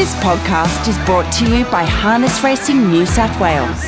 This podcast is brought to you by Harness Racing New South Wales.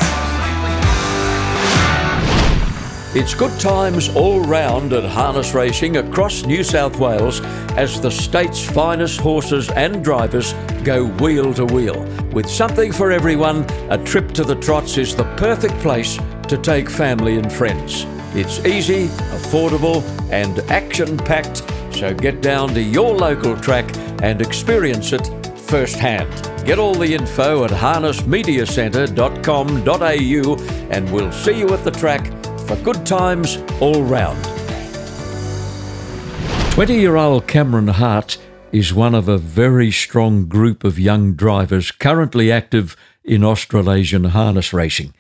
It's good times all round at harness racing across New South Wales as the state's finest horses and drivers go wheel to wheel. With something for everyone, a trip to the trots is the perfect place to take family and friends. It's easy, affordable, and action packed, so get down to your local track and experience it firsthand. Get all the info at harnessmediacentre.com.au and we'll see you at the track for good times all round. 20 year old Cameron Hart is one of a very strong group of young drivers currently active in Australasian harness racing.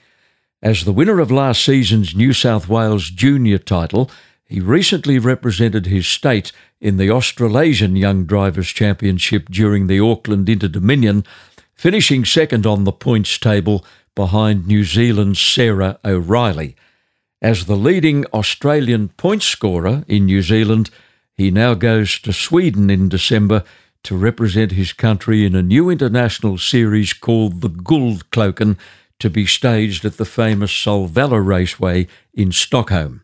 As the winner of last season's New South Wales junior title, he recently represented his state in the Australasian Young Drivers Championship during the Auckland Inter-Dominion, finishing second on the points table behind New Zealand's Sarah O'Reilly. As the leading Australian point scorer in New Zealand, he now goes to Sweden in December to represent his country in a new international series called the Guldklockan to be staged at the famous Solvalla Raceway in Stockholm.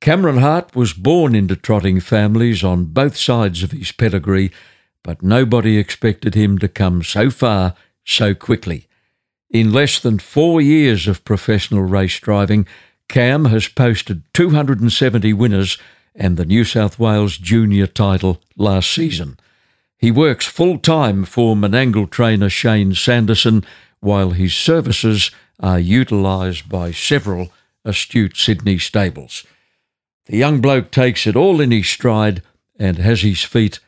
Cameron Hart was born into trotting families on both sides of his pedigree, but nobody expected him to come so far so quickly. In less than four years of professional race driving, Cam has posted 270 winners and the New South Wales junior title last season. He works full time for Menangle trainer Shane Sanderson, while his services are utilised by several astute Sydney stables. The young bloke takes it all in his stride and has his feet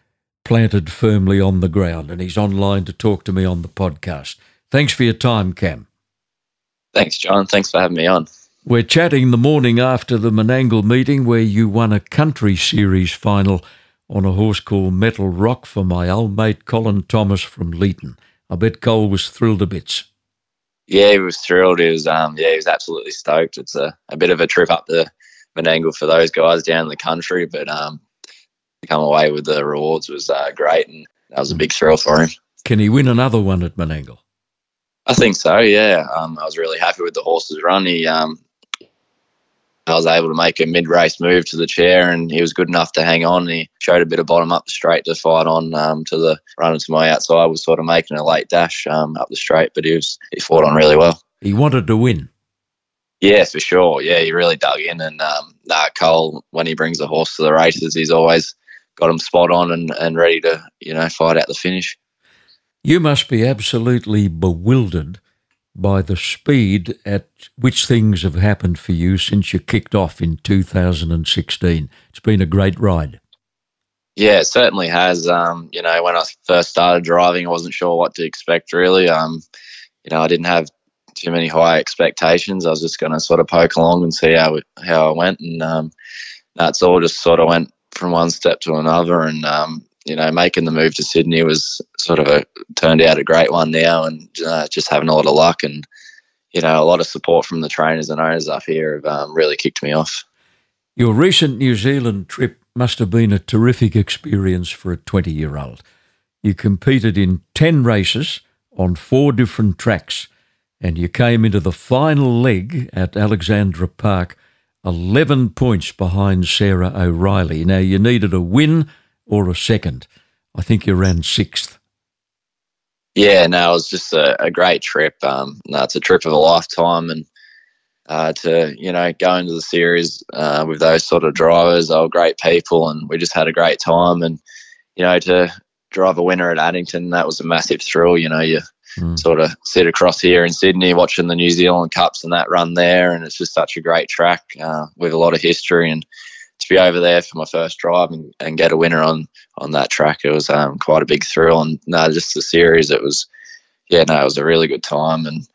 planted firmly on the ground, and he's online to talk to me on the podcast. Thanks for your time, Cam. Thanks, John. Thanks for having me on. We're chatting the morning after the Menangle meeting where you won a country series final on a horse called Metal Rock for my old mate Colin Thomas from Leeton. I bet Cole was thrilled to bits. Yeah, he was thrilled. He was um yeah, he was absolutely stoked. It's a, a bit of a trip up the Menangle for those guys down in the country, but um to come away with the rewards was uh, great and that was a big thrill for him. Can he win another one at Menangle? I think so. Yeah, um, I was really happy with the horse's run. He um, I was able to make a mid race move to the chair, and he was good enough to hang on. He showed a bit of bottom up the straight to fight on um, to the runner to my outside. Was sort of making a late dash um, up the straight, but he was he fought on really well. He wanted to win. Yeah, for sure. Yeah, he really dug in, and um, nah, Cole when he brings a horse to the races, he's always got him spot on and, and ready to you know fight out the finish. You must be absolutely bewildered by the speed at which things have happened for you since you kicked off in 2016. It's been a great ride. Yeah, it certainly has. Um, you know, when I first started driving, I wasn't sure what to expect really. Um, you know, I didn't have too many high expectations. I was just going to sort of poke along and see how how I went, and um, that's all just sort of went from one step to another. And um, you know, making the move to Sydney was sort of a turned out a great one now, and uh, just having a lot of luck and you know a lot of support from the trainers and owners up here have um, really kicked me off. Your recent New Zealand trip must have been a terrific experience for a 20 year old. You competed in 10 races on four different tracks, and you came into the final leg at Alexandra Park 11 points behind Sarah O'Reilly. Now, you needed a win or a second. I think you ran sixth. Yeah, no, it was just a, a great trip. Um, no, it's a trip of a lifetime, and uh, to you know go into the series uh, with those sort of drivers, they were great people, and we just had a great time. And you know, to drive a winner at Addington, that was a massive thrill. You know, you mm. sort of sit across here in Sydney watching the New Zealand Cups and that run there, and it's just such a great track uh, with a lot of history and to be over there for my first drive and, and get a winner on on that track, it was um, quite a big thrill. And no, just the series, it was yeah, no, it was a really good time. And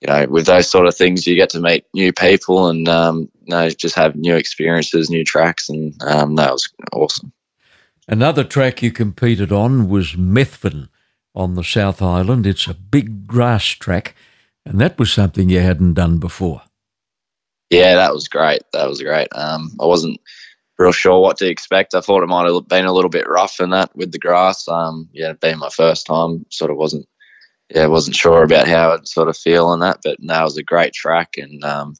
you know, with those sort of things, you get to meet new people and um, no, just have new experiences, new tracks, and um, that was awesome. Another track you competed on was Methven on the South Island. It's a big grass track, and that was something you hadn't done before. Yeah, that was great. That was great. Um, I wasn't real sure what to expect. I thought it might have been a little bit rough in that with the grass. Um, yeah, being my first time, sort of wasn't yeah wasn't sure about how I'd sort of feel on that. But now it was a great track, and um,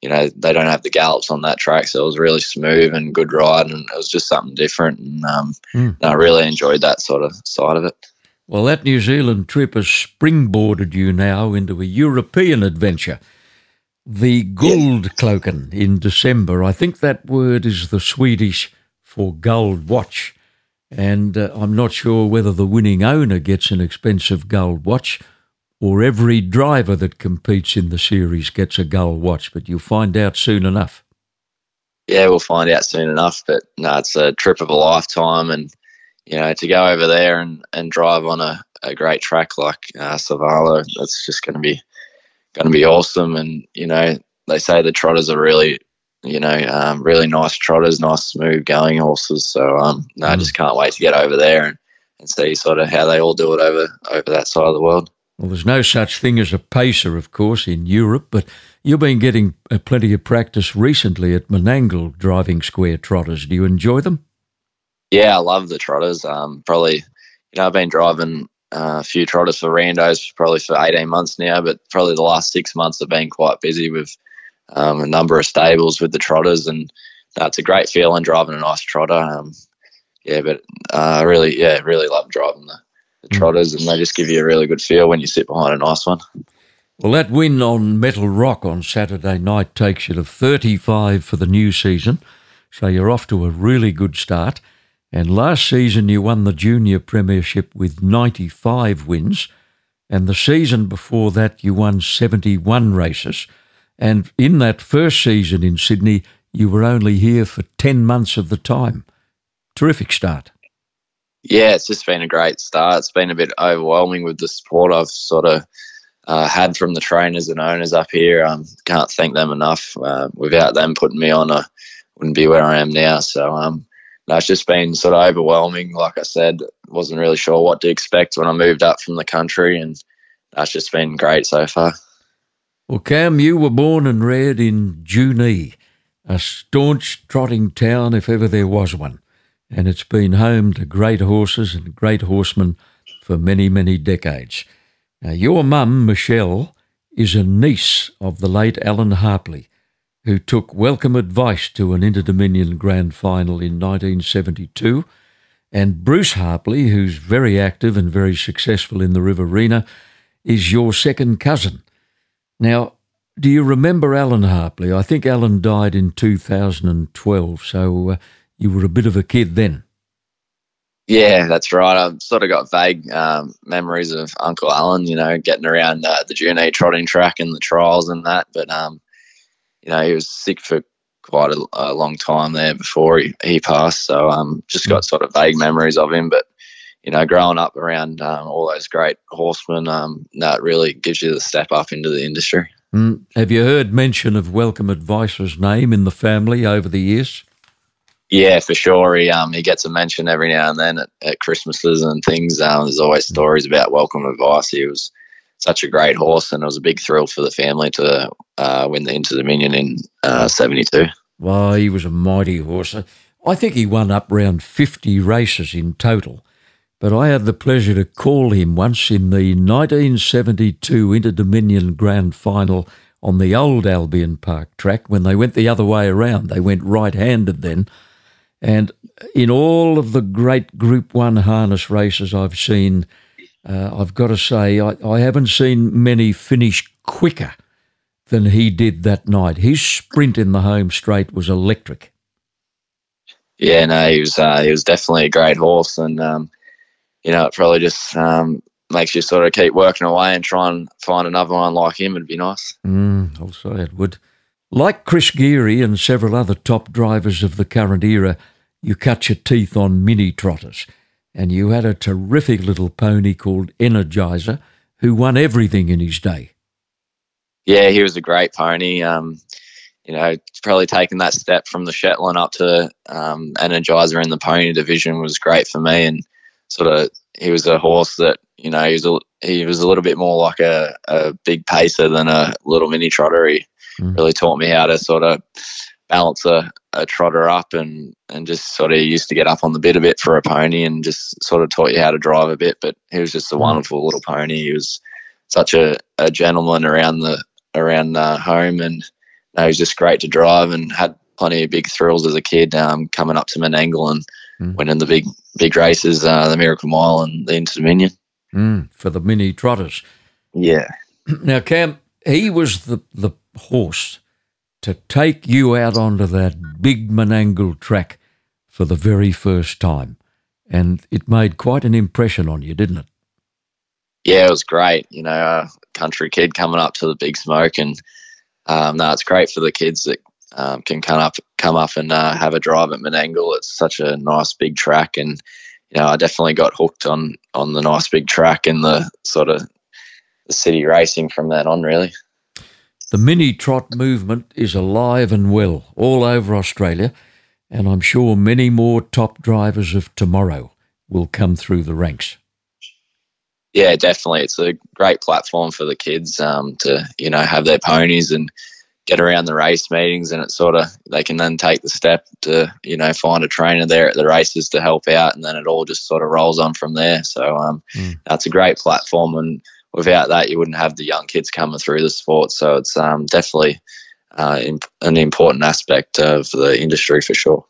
you know they don't have the gallops on that track, so it was really smooth and good ride, and it was just something different. And, um, mm. and I really enjoyed that sort of side of it. Well, that New Zealand trip has springboarded you now into a European adventure. The Guldklockan in December. I think that word is the Swedish for gold watch. And uh, I'm not sure whether the winning owner gets an expensive gold watch or every driver that competes in the series gets a gold watch, but you'll find out soon enough. Yeah, we'll find out soon enough. But no, it's a trip of a lifetime. And you know, to go over there and, and drive on a, a great track like uh, Solvalla, that's just going to be going to be awesome. And you know, they say the trotters are really, you know, um, really nice trotters, nice smooth going horses. So um, no, mm. I just can't wait to get over there and, and see sort of how they all do it over over that side of the world. Well, there's no such thing as a pacer, of course, in Europe, but you've been getting uh, plenty of practice recently at Menangle driving square trotters. Do you enjoy them? Yeah, I love the trotters. Um, probably, you know, I've been driving uh, a few trotters for randos probably for 18 months now, but probably the last six months have been quite busy with um, a number of stables with the trotters, and uh, it's a great feeling driving a nice trotter. Um, yeah, but I uh, really, yeah, really love driving the, the mm. trotters, and they just give you a really good feel when you sit behind a nice one. Well, that win on Metal Rock on Saturday night takes you to 35 for the new season, so you're off to a really good start. And last season you won the Junior Premiership with 95 wins. And the season before that you won 71 races. And in that first season in Sydney, you were only here for 10 months of the time. Terrific start. Yeah, it's just been a great start. It's been a bit overwhelming with the support I've sort of uh, had from the trainers and owners up here. Um, can't thank them enough. Uh, without them putting me on, I wouldn't be where I am now. So um, no, it's just been sort of overwhelming. Like I said, wasn't really sure what to expect when I moved up from the country, and that's just been great so far. Well, Cam, you were born and reared in Junee, a staunch trotting town if ever there was one, and it's been home to great horses and great horsemen for many, many decades. Now, your mum, Michelle, is a niece of the late Alan Harpley, who took welcome advice to an Inter Dominion Grand Final in 1972, and Bruce Harpley, who's very active and very successful in the Riverina, is your second cousin. Now, do you remember Alan Harpley? I think Alan died in 2012, so uh, you were a bit of a kid then. Yeah, that's right. I've sort of got vague um, memories of Uncle Alan, you know, getting around uh, the Junee trotting track and the trials and that. But um, you know, he was sick for quite a, a long time there before he, he passed. So um, just got sort of vague memories of him. But, you know, growing up around um, all those great horsemen, um, that really gives you the step up into the industry. Mm. Have you heard mention of Welcome Advice's name in the family over the years? Yeah, for sure. He um he gets a mention every now and then at, at Christmases and things. Um, there's always stories about Welcome Advice. He was such a great horse, and it was a big thrill for the family to uh, win the Inter Dominion in uh, '72. Well, he was a mighty horse. I think he won up round 50 races in total. But I had the pleasure to call him once in the 1972 Inter Dominion Grand Final on the old Albion Park track when they went the other way around. They went right handed then. And in all of the great Group 1 harness races I've seen, uh, I've got to say, I, I haven't seen many finish quicker than he did that night. His sprint in the home straight was electric. Yeah, no, he was uh, he was definitely a great horse, and um, you know, it probably just um, makes you sort of keep working away and try and find another one like him. It'd be nice. Mm, I'll say it would. Like Chris Geary and several other top drivers of the current era, you cut your teeth on mini trotters and you had a terrific little pony called Energiser who won everything in his day. Yeah, he was a great pony. Um, you know, probably taking that step from the Shetland up to um, Energiser in the pony division was great for me. And sort of, he was a horse that you know he was a, he was a little bit more like a, a big pacer than a little mini trotter. He mm. really taught me how to sort of balance a, a trotter up and, and just sort of used to get up on the bit a bit for a pony and just sort of taught you how to drive a bit. But he was just a mm. wonderful little pony. He was such a, a gentleman around the around uh, home and he was just great to drive and had plenty of big thrills as a kid um, coming up to Menangle and mm. winning the big big races, uh, the Miracle Mile and the Inter Dominion. Mm, for the mini trotters. Yeah. Now, Cam, he was the, the horse to take you out onto that big Menangle track for the very first time. And it made quite an impression on you, didn't it? Yeah, it was great. You know, a country kid coming up to the big smoke. And um, no, it's great for the kids that um, can come up, come up and uh, have a drive at Menangle. It's such a nice big track. And, you know, I definitely got hooked on, on the nice big track and the sort of the city racing from then on, really. The mini trot movement is alive and well all over Australia, and I'm sure many more top drivers of tomorrow will come through the ranks. Yeah, definitely. It's a great platform for the kids um, to, you know, have their ponies and get around the race meetings and it sort of they can then take the step to you know find a trainer there at the races to help out and then it all just sort of rolls on from there so um, mm. that's a great platform and without that, you wouldn't have the young kids coming through the sport. So it's um, definitely uh, imp- an important aspect of the industry for sure.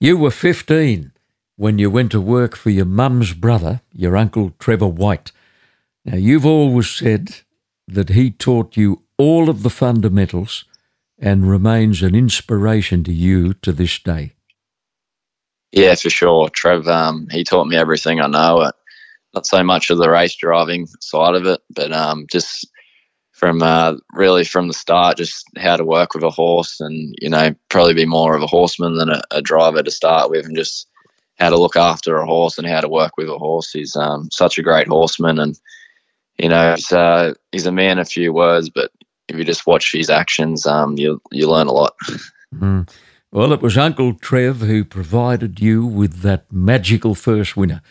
You were 15 when you went to work for your mum's brother, your uncle Trevor White. Now, you've always said that he taught you all of the fundamentals and remains an inspiration to you to this day. Yeah, for sure. Trev, um, he taught me everything I know not so much of the race driving side of it, but um, just from uh, really from the start, just how to work with a horse, and you know, probably be more of a horseman than a, a driver to start with, and just how to look after a horse and how to work with a horse. He's um, such a great horseman, and you know, he's, uh, he's a man of few words, but if you just watch his actions, um, you you learn a lot. Mm. Well, it was Uncle Trev who provided you with that magical first winner.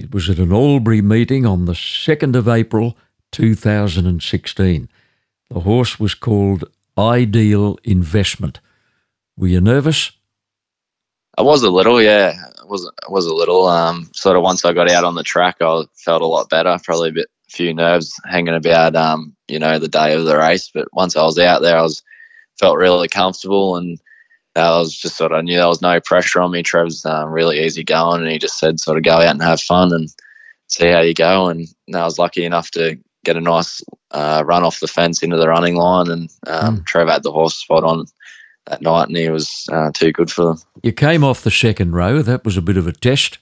It was at an Albury meeting on the 2nd of April 2016. The horse was called Ideal Investment. Were you nervous? I was a little, yeah. I was I was a little. Um, sort of once I got out on the track, I felt a lot better. Probably a bit, few nerves hanging about, um, you know, the day of the race. But once I was out there, I was felt really comfortable and I was just sort of knew there was no pressure on me. Trev's um, really easy going, and he just said sort of go out and have fun and see how you go. And I was lucky enough to get a nice uh, run off the fence into the running line, and um, mm. Trev had the horse spot on that night, and he was uh, too good for them. You came off the second row. That was a bit of a test.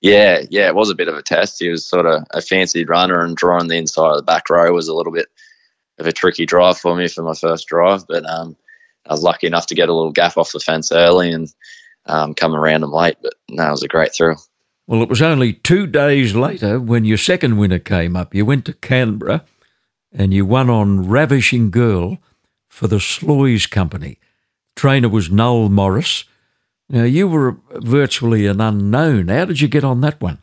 Yeah, yeah, it was a bit of a test. He was sort of a fancied runner, and drawing the inside of the back row was a little bit of a tricky drive for me for my first drive, but um, I was lucky enough to get a little gap off the fence early and um, come around them late. But no, it was a great thrill. Well, it was only two days later when your second winner came up. You went to Canberra and you won on Ravishing Girl for the Sloys Company. Trainer was Noel Morris. Now, you were virtually an unknown. How did you get on that one?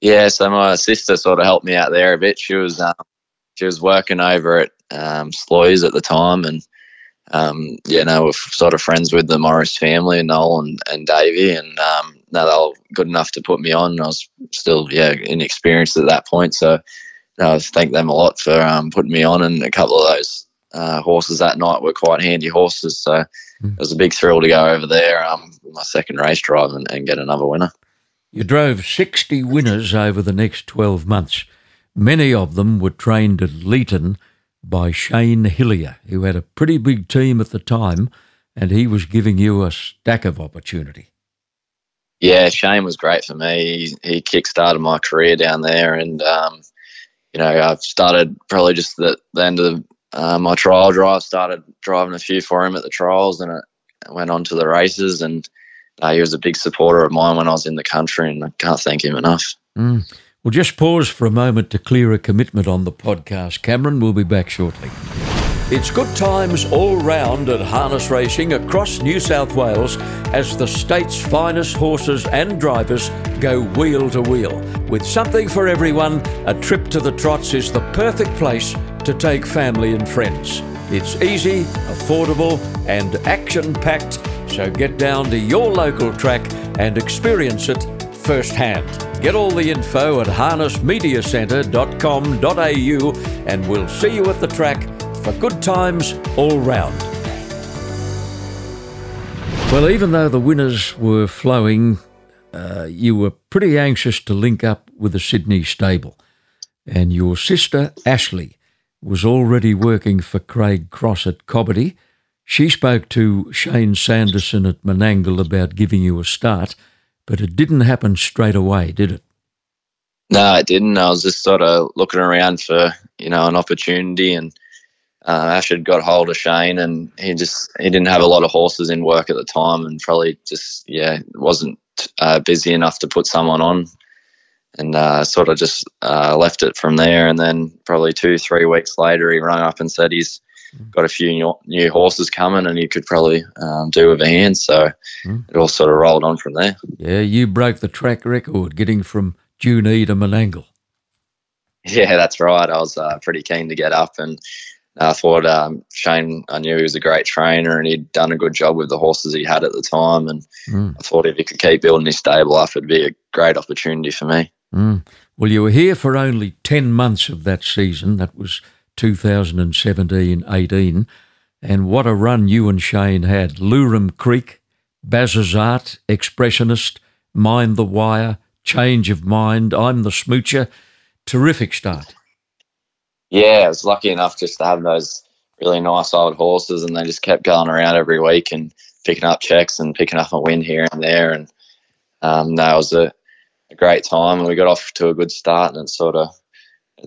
Yeah, so my sister sort of helped me out there a bit. She was um, she was working over at um, Sloys at the time, and um, yeah, no, we're sort of friends with the Morris family, Noel and, and Davey, and um, no, they were good enough to put me on. I was still, yeah, inexperienced at that point, so no, I thank them a lot for um, putting me on. And a couple of those uh, horses that night were quite handy horses, so mm. it was a big thrill to go over there, um, my second race drive, and, and get another winner. You drove 60 winners over the next 12 months. Many of them were trained at Leeton by Shane Hillier, who had a pretty big team at the time, and he was giving you a stack of opportunity. Yeah, Shane was great for me. He, he kick-started my career down there, and um, you know, I've started probably just the, the end of uh, my trial drive. Started driving a few for him at the trials, and it went on to the races. And uh, he was a big supporter of mine when I was in the country, and I can't thank him enough. Mm. We'll just pause for a moment to clear a commitment on the podcast. Cameron we'll be back shortly. It's good times all round at harness racing across New South Wales as the state's finest horses and drivers go wheel to wheel. With something for everyone, a trip to the trots is the perfect place to take family and friends. It's easy, affordable, and action packed, so get down to your local track and experience it firsthand. Get all the info at harnessmediacentre.com.au and we'll see you at the track for good times all round. Well, even though the winners were flowing, uh, you were pretty anxious to link up with the Sydney stable. And your sister, Ashley, was already working for Craig Cross at Cobbitty. She spoke to Shane Sanderson at Menangle about giving you a start, but it didn't happen straight away, did it? No, it didn't. I was just sort of looking around for, you know, an opportunity and uh, Ash had got hold of Shane, and he just he didn't have a lot of horses in work at the time, and probably just yeah wasn't uh, busy enough to put someone on, and uh, sort of just uh, left it from there. And then probably two three weeks later, he rang up and said he's. Got a few new, new horses coming, and he could probably um, do with a hand. So mm. it all sort of rolled on from there. Yeah, you broke the track record getting from Junee to Menangle. Yeah, that's right. I was uh, pretty keen to get up and I thought um, Shane, I knew he was a great trainer and he'd done a good job with the horses he had at the time. And mm. I thought if he could keep building his stable up, it'd be a great opportunity for me. Mm. Well, you were here for only 10 months of that season. That was 2017 18. And what a run you and Shane had. Lurum Creek, Baz's Art, Expressionist, Mind the Wire, Change of Mind, I'm the Smoocher. Terrific start yeah, I was lucky enough just to have those really nice old horses, and they just kept going around every week and picking up checks and picking up a win here and there, and um, that was a, a, great time. And we got off to a good start, and it sort of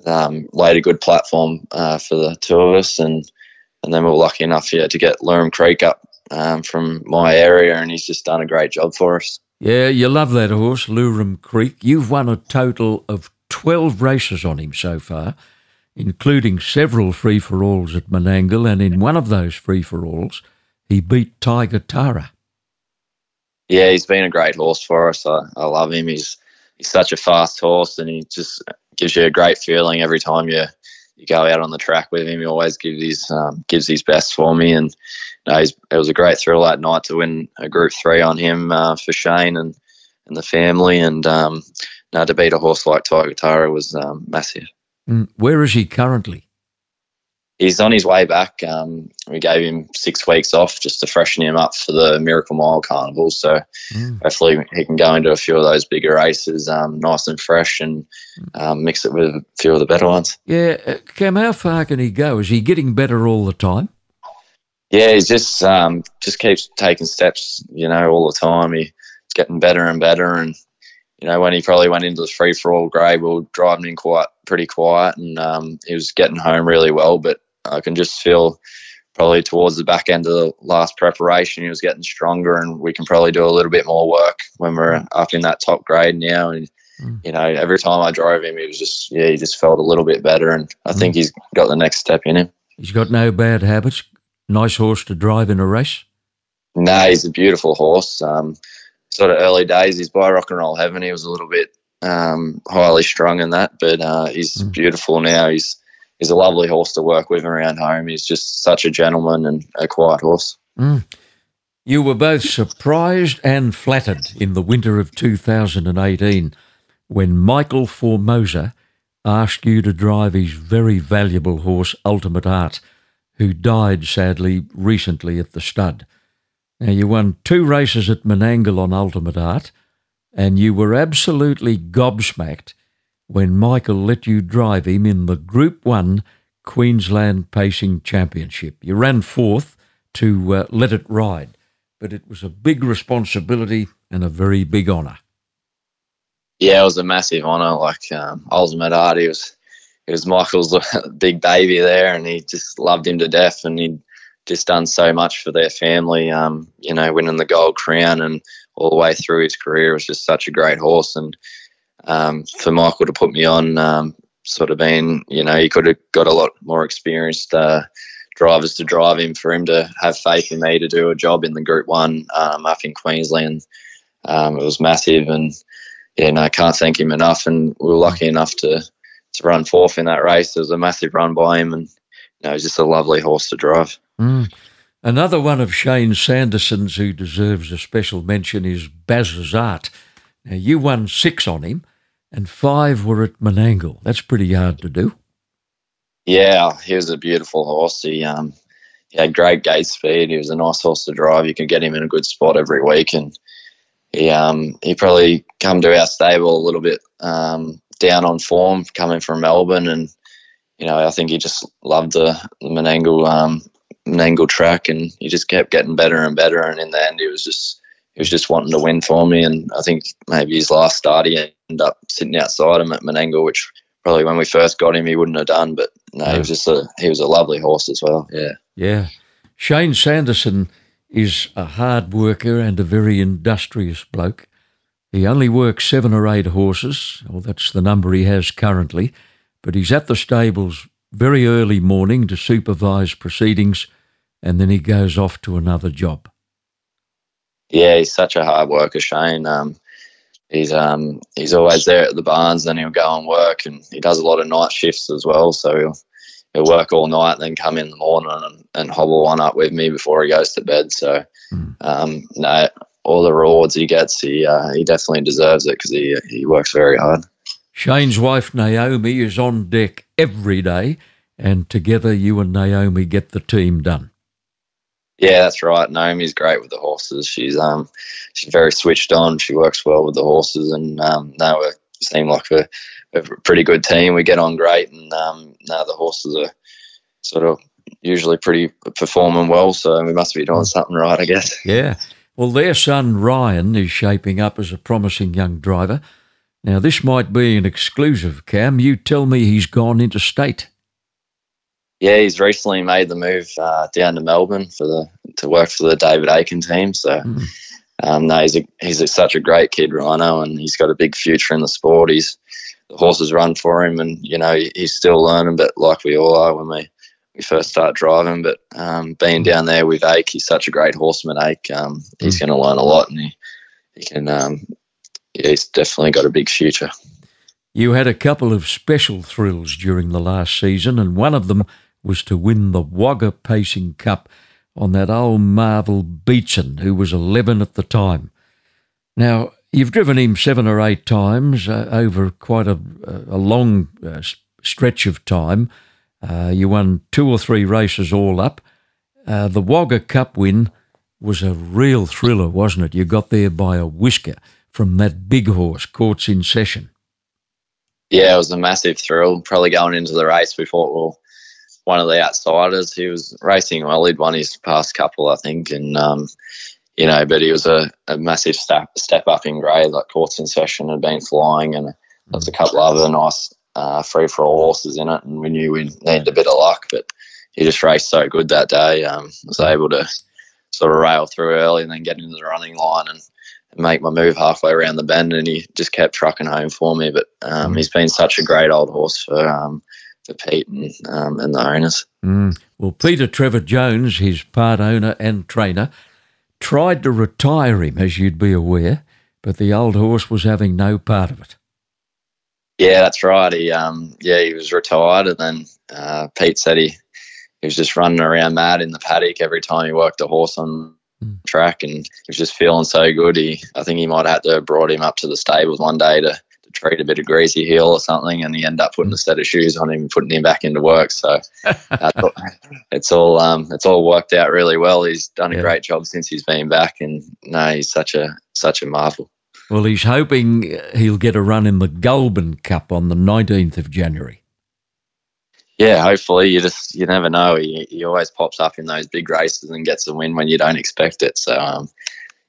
um, laid a good platform uh, for the two of us, and and then we were lucky enough yeah to get Lurum Creek up um, from my area, and he's just done a great job for us. Yeah, you love that horse, Lurum Creek. You've won a total of twelve races on him so far including several free for alls at Menangle, and in one of those free for alls, he beat Tiger Tara. Yeah, he's been a great horse for us. I, I love him. He's he's such a fast horse, and he just gives you a great feeling every time you you go out on the track with him. He always gives his um, gives his best for me, and you know, it was a great thrill that night to win a Group Three on him uh, for Shane and and the family, and um, you to beat a horse like Tiger Tara was um, massive. Mm, where is he currently? He's on his way back. Um, we gave him six weeks off just to freshen him up for the Miracle Mile Carnival. So mm. hopefully he can go into a few of those bigger races um, nice and fresh and um, mix it with a few of the better ones. Yeah. Uh, Cam, how far can he go? Is he getting better all the time? Yeah, he just um, just keeps taking steps, you know, all the time. He's getting better and better, and you know, when he probably went into the free for all grade, we were driving in quite pretty quiet, and um, he was getting home really well. But I can just feel probably towards the back end of the last preparation, he was getting stronger, and we can probably do a little bit more work when we're up in that top grade now. And mm. you know, every time I drove him, he was just yeah, he just felt a little bit better, and I mm. think he's got the next step in him. He's got no bad habits. Nice horse to drive in a race. No, he's a beautiful horse. Um, sort of early days, he's by rock and roll heaven. He was a little bit um, highly strung in that, but uh, he's mm. beautiful now. He's he's a lovely horse to work with around home. He's just such a gentleman and a quiet horse. Mm. You were both surprised and flattered in the winter of 2018 when Michael Formosa asked you to drive his very valuable horse, Ultimate Art, who died sadly recently at the stud. Now, you won two races at Menangle on Ultimate Art, and you were absolutely gobsmacked when Michael let you drive him in the Group 1 Queensland Pacing Championship. You ran fourth to uh, let it ride, but it was a big responsibility and a very big honour. Yeah, it was a massive honour. Like um, Ultimate Art, he was, he was Michael's big baby there, and he just loved him to death, and he'd just done so much for their family. Um, you know, winning the gold crown and all the way through his career was just such a great horse. And um, for Michael to put me on, um, sort of being, you know, he could have got a lot more experienced uh, drivers to drive him. For him to have faith in me to do a job in the Group One um, up in Queensland, um, it was massive. And yeah, no, I can't thank him enough. And we were lucky enough to to run fourth in that race. It was a massive run by him, and you know, he's just a lovely horse to drive. Mm. Another one of Shane Sanderson's who deserves a special mention is Baz's Art. Now, you won six on him, and five were at Menangle. That's pretty hard to do. Yeah, he was a beautiful horse. He um, he had great gate speed. He was a nice horse to drive. You could get him in a good spot every week, and he um, he probably come to our stable a little bit um, down on form coming from Melbourne, and you know I think he just loved the, the Menangle um, Menangle track, and he just kept getting better and better, and in the end he was just he was just wanting to win for me, and I think maybe his last start he ended up sitting outside him at Menangle, which probably when we first got him he wouldn't have done, but no, he was just a he was a lovely horse as well. Yeah. Yeah. Shane Sanderson is a hard worker and a very industrious bloke. He only works seven or eight horses, or that's the number he has currently, but he's at the stables very early morning to supervise proceedings and then he goes off to another job. Yeah, he's such a hard worker, Shane. Um, he's um, he's always there at the barns, and he'll go and work, and he does a lot of night shifts as well. So he'll he'll work all night, then come in the morning and, and hobble one up with me before he goes to bed. So, mm. um, no, all the rewards he gets, he uh, he definitely deserves it because he he works very hard. Shane's wife Naomi is on deck every day, and together you and Naomi get the team done. Yeah, that's right. Naomi's great with the horses. She's um she's very switched on. She works well with the horses, and um, no, we seem like a a pretty good team. We get on great, and um, now the horses are sort of usually pretty performing well. So we must be doing something right, I guess. Yeah. Well, their son Ryan is shaping up as a promising young driver. Now, this might be an exclusive, Cam. You tell me he's gone interstate. Yeah, he's recently made the move uh, down to Melbourne for the to work for the David Aiken team. So, mm. um, no, he's a, he's a, such a great kid, Rhino, and he's got a big future in the sport. He's the horses run for him, and you know he's still learning, but like we all are when we we first start driving. But um, being down there with Ake, he's such a great horseman. Ake, um, he's mm. going to learn a lot, and he he can. Um, yeah, he's definitely got a big future. You had a couple of special thrills during the last season, and one of them was to win the Wagga Pacing Cup on that old Marvel Beecham, who was 11 at the time. Now, You've driven him seven or eight times uh, over quite a, a long uh, stretch of time. Uh, you won two or three races all up. Uh, the Wagga Cup win was a real thriller, wasn't it? You got there by a whisker from that big horse, Courts in Session. Yeah, it was a massive thrill. Probably going into the race, we thought, well, one of the outsiders. He was racing well. He'd won his past couple, I think, and um, you know, but he was a, a massive step step up in grade. Like Courts in Session had been flying, and there's a couple other nice uh, free for all horses in it, and we knew we needed a bit of luck, but he just raced so good that day. Um, was able to sort of rail through early and then get into the running line and, make my move halfway around the bend, and he just kept trucking home for me. But um, he's been such a great old horse for um, for Pete and, um, and the owners. Mm. Well, Peter Trevor Jones, his part owner and trainer, tried to retire him, as you'd be aware, but the old horse was having no part of it. Yeah, that's right. He, um, yeah, he was retired, and then uh, Pete said he, he was just running around mad in the paddock every time he worked a horse on mm. track, and he was just feeling so good. He, I think he might have had to have brought him up to the stables one day to treat a bit of greasy heel or something, and he end up putting a set of shoes on him and putting him back into work. So uh, it's all um, it's all worked out really well. He's done a yeah. great job since he's been back, and no, he's such a such a marvel. Well, he's hoping he'll get a run in the Goulburn Cup on the nineteenth of January. Yeah, hopefully. You just you never know. He, he always pops up in those big races and gets a win when you don't expect it. So um,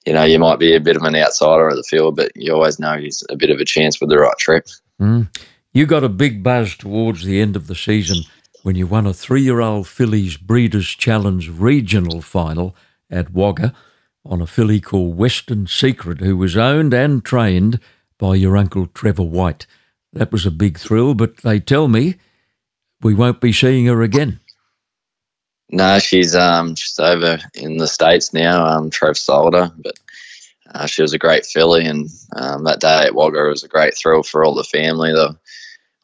you know, you might be a bit of an outsider of the field, but you always know he's a bit of a chance with the right trip. Mm. You got a big buzz towards the end of the season when you won a three year old fillies Breeders' Challenge regional final at Wagga on a filly called Western Secret, who was owned and trained by your uncle Trevor White. That was a big thrill, but they tell me we won't be seeing her again. No, she's um she's over in the states now. Um, Trev sold her, but uh, she was a great filly, and um, that day at Wagga was a great thrill for all the family. The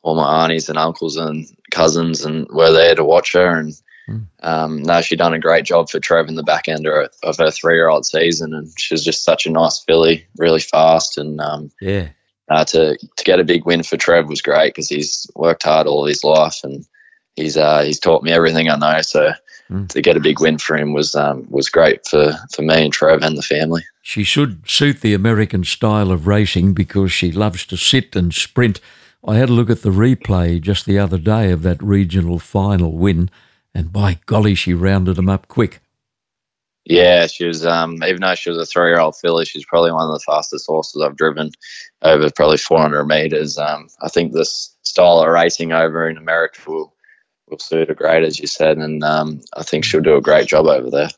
all my aunties and uncles and cousins and were there to watch her. And mm. um, no, she done a great job for Trev in the back end of, of her three year old season. And she was just such a nice filly, really fast. And um, yeah, uh, to to get a big win for Trev was great because he's worked hard all his life and he's uh, he's taught me everything I know. So mm. to get a big win for him was um, was great for, for me and Trev and the family. She should suit the American style of racing because she loves to sit and sprint. I had a look at the replay just the other day of that regional final win, and by golly, she rounded them up quick. Yeah, she was. Um, even though she was a three-year-old filly, she's probably one of the fastest horses I've driven over probably 400 meters. Um, I think this style of racing over in America will will suit her great, as you said, and um, I think she'll do a great job over there.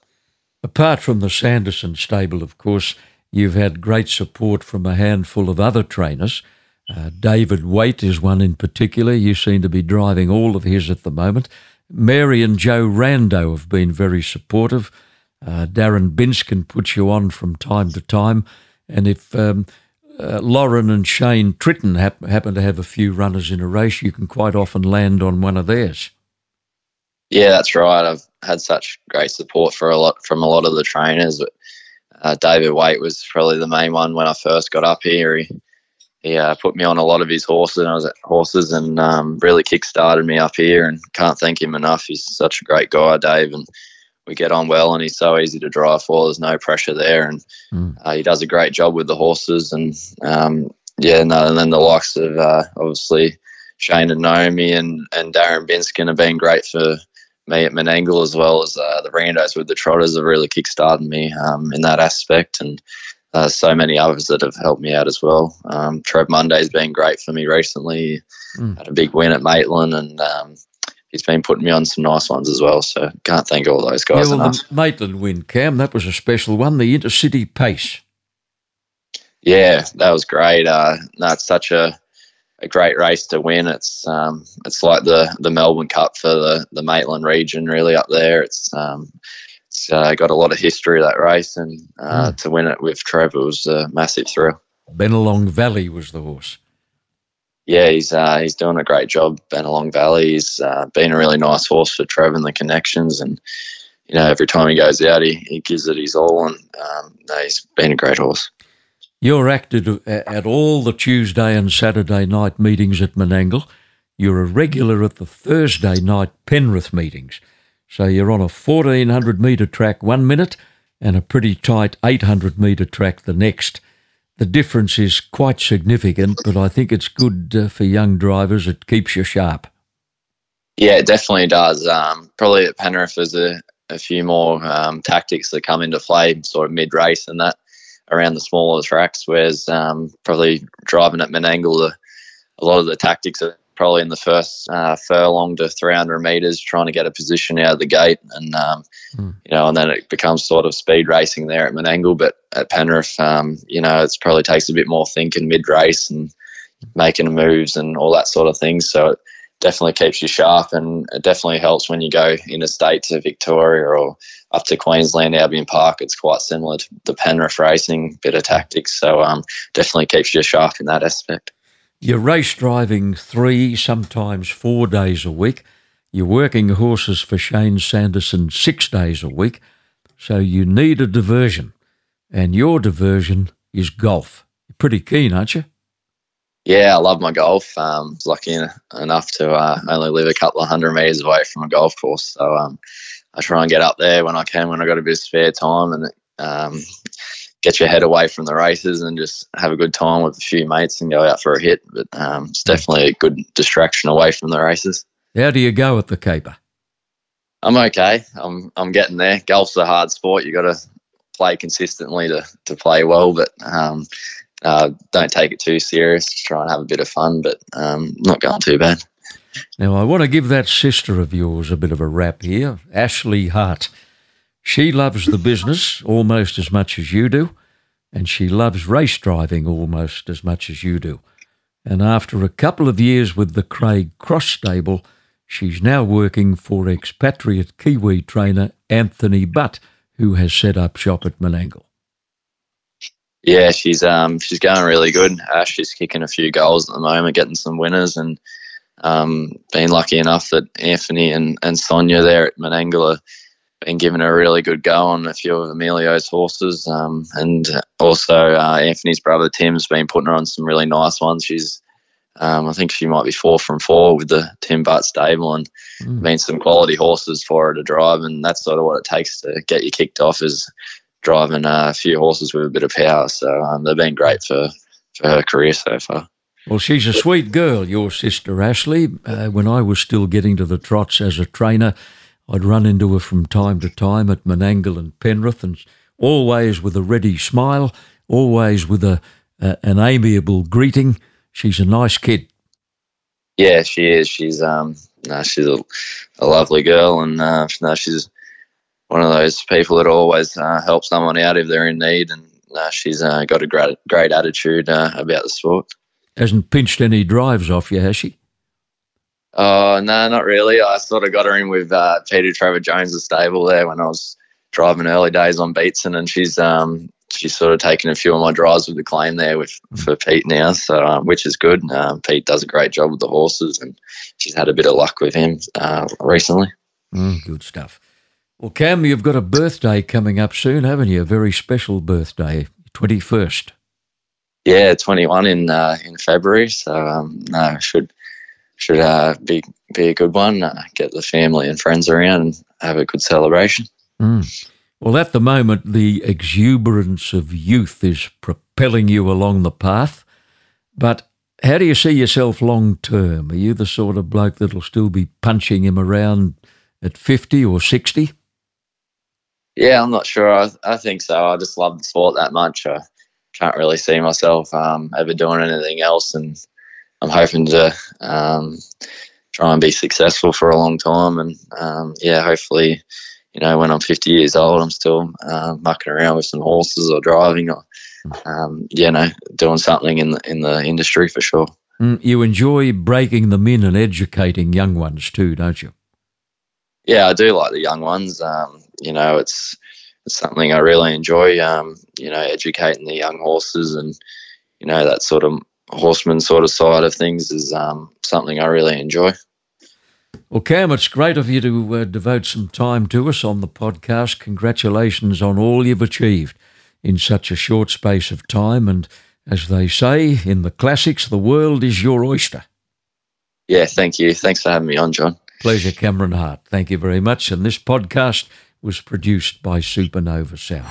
Apart from the Sanderson stable, of course, you've had great support from a handful of other trainers. Uh, David Waite is one in particular. You seem to be driving all of his at the moment. Mary and Joe Rando have been very supportive. Uh, Darren Binskin puts you on from time to time. And if um, uh, Lauren and Shane Tritton hap- happen to have a few runners in a race, you can quite often land on one of theirs. Yeah, that's right. I've had such great support for a lot from a lot of the trainers. Uh, David Waite was probably the main one when I first got up here. He, he uh, put me on a lot of his horses, and I was at horses, and um, really kick-started me up here. And can't thank him enough. He's such a great guy, Dave, and we get on well. And he's so easy to drive for. There's no pressure there, and mm. uh, he does a great job with the horses. And um, yeah, no, and then the likes of uh, obviously Shane and Naomi and and Darren Binskin have been great for me at Menangle as well as uh, the Randos with the Trotters have really kickstarted me um, in that aspect, and uh, so many others that have helped me out as well. Um, Trev Monday's been great for me recently. Mm. Had a big win at Maitland, and um, he's been putting me on some nice ones as well. So can't thank all those guys yeah, well, enough. The Maitland win, Cam, that was a special one. The Intercity Pace. Yeah, that was great. Uh, that's such a a great race to win. It's um, it's like the the Melbourne Cup for the the Maitland region, really up there. It's um, it's uh, got a lot of history that race, and uh, mm. to win it with Trevor was a massive thrill. Bennelong Valley was the horse. Yeah, he's uh, he's doing a great job. Bennelong Valley. He's uh, been a really nice horse for Trevor and the connections, and you know every time he goes out, he, he gives it his all, and um, no, he's been a great horse. You're active at all the Tuesday and Saturday night meetings at Menangle. You're a regular at the Thursday night Penrith meetings. So you're on a 1400 metre track one minute and a pretty tight 800 metre track the next. The difference is quite significant, but I think it's good uh, for young drivers. It keeps you sharp. Yeah, it definitely does. Um, probably at Penrith, there's a, a few more um, tactics that come into play, sort of mid race and that around the smaller tracks. Whereas um, probably driving at Menangle, the, a lot of the tactics are probably in the first uh, furlong to 300 meters, trying to get a position out of the gate, and um, mm. you know, and then it becomes sort of speed racing there at Menangle. But at Penrith, um, you know, it probably takes a bit more thinking mid race and making moves and all that sort of thing. So it definitely keeps you sharp, and it definitely helps when you go interstate to Victoria or up to Queensland, Albion Park, it's quite similar to the Penrith racing, bit of tactics. So um, definitely keeps you sharp in that aspect. You're race driving three, sometimes four days a week. You're working horses for Shane Sanderson six days a week. So you need a diversion. And your diversion is golf. You're pretty keen, aren't you? Yeah, I love my golf. Um, I was lucky enough to uh, only live a couple of hundred metres away from a golf course. So um, I try and get up there when I can when I got a bit of spare time and um, get your head away from the races and just have a good time with a few mates and go out for a hit. But um, it's definitely a good distraction away from the races. How do you go with the caper? I'm okay. I'm I'm getting there. Golf's a hard sport. You got to play consistently to to play well, but um, uh, don't take it too serious. Try and have a bit of fun, but um, not going too bad. Now, I want to give that sister of yours a bit of a rap here, Ashley Hart. She loves the business almost as much as you do, and she loves race driving almost as much as you do. And after a couple of years with the Craig Cross stable, she's now working for expatriate Kiwi trainer Anthony Butt, who has set up shop at Menangle. Yeah, she's um she's going really good. Ash is kicking a few goals at the moment, getting some winners, and um, been lucky enough that Anthony and, and Sonia there at Menangle been given a really good go on a few of Emilio's horses. Um, and also uh, Anthony's brother Tim's been putting her on some really nice ones. She's um, I think she might be four from four with the Tim Butt stable and mm. been some quality horses for her to drive. And that's sort of what it takes to get you kicked off is driving uh, a few horses with a bit of power. So um, they've been great for, for her career so far. Well, she's a sweet girl, your sister Ashley. Uh, when I was still getting to the trots as a trainer, I'd run into her from time to time at Menangle and Penrith, and always with a ready smile, always with a, a an amiable greeting. She's a nice kid. Yeah, she is. She's um, no, she's a, a lovely girl, and uh, no, she's one of those people that always uh, help someone out if they're in need, and uh, she's uh, got a great great attitude uh, about the sport. Hasn't pinched any drives off you, has she? Oh no, not really. I sort of got her in with uh, Peter Trevor Jones' stable there when I was driving early days on Beatson, and she's um she's sort of taken a few of my drives with the claim there with for Pete now, so um, which is good. Um, Pete does a great job with the horses, and she's had a bit of luck with him uh, recently. Mm, good stuff. Well, Cam, you've got a birthday coming up soon, haven't you? A very special birthday, twenty first. Yeah, 21 in uh, in February. So um, no, should should uh, be be a good one. Uh, get the family and friends around and have a good celebration. Mm. Well, at the moment, the exuberance of youth is propelling you along the path. But how do you see yourself long term? Are you the sort of bloke that'll still be punching him around at 50 or 60? Yeah, I'm not sure. I, I think so. I just love the sport that much. I, can't really see myself um, ever doing anything else, and I'm hoping to um, try and be successful for a long time. And um, yeah, hopefully, you know, when I'm 50 years old, I'm still uh, mucking around with some horses or driving or um, you know, doing something in the in the industry for sure. Mm, you enjoy breaking them in and educating young ones too, don't you? Yeah, I do like the young ones. Um, you know, it's it's something I really enjoy. Um, you know, educating the young horses and you know that sort of horseman sort of side of things is um, something I really enjoy. Well, Cam, it's great of you to uh, devote some time to us on the podcast. Congratulations on all you've achieved in such a short space of time. And as they say in the classics, the world is your oyster. Yeah, thank you. Thanks for having me on, John. Pleasure, Cameron Hart. Thank you very much. And this podcast was produced by Supernova Sound.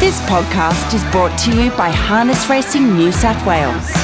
This podcast is brought to you by Harness Racing New South Wales.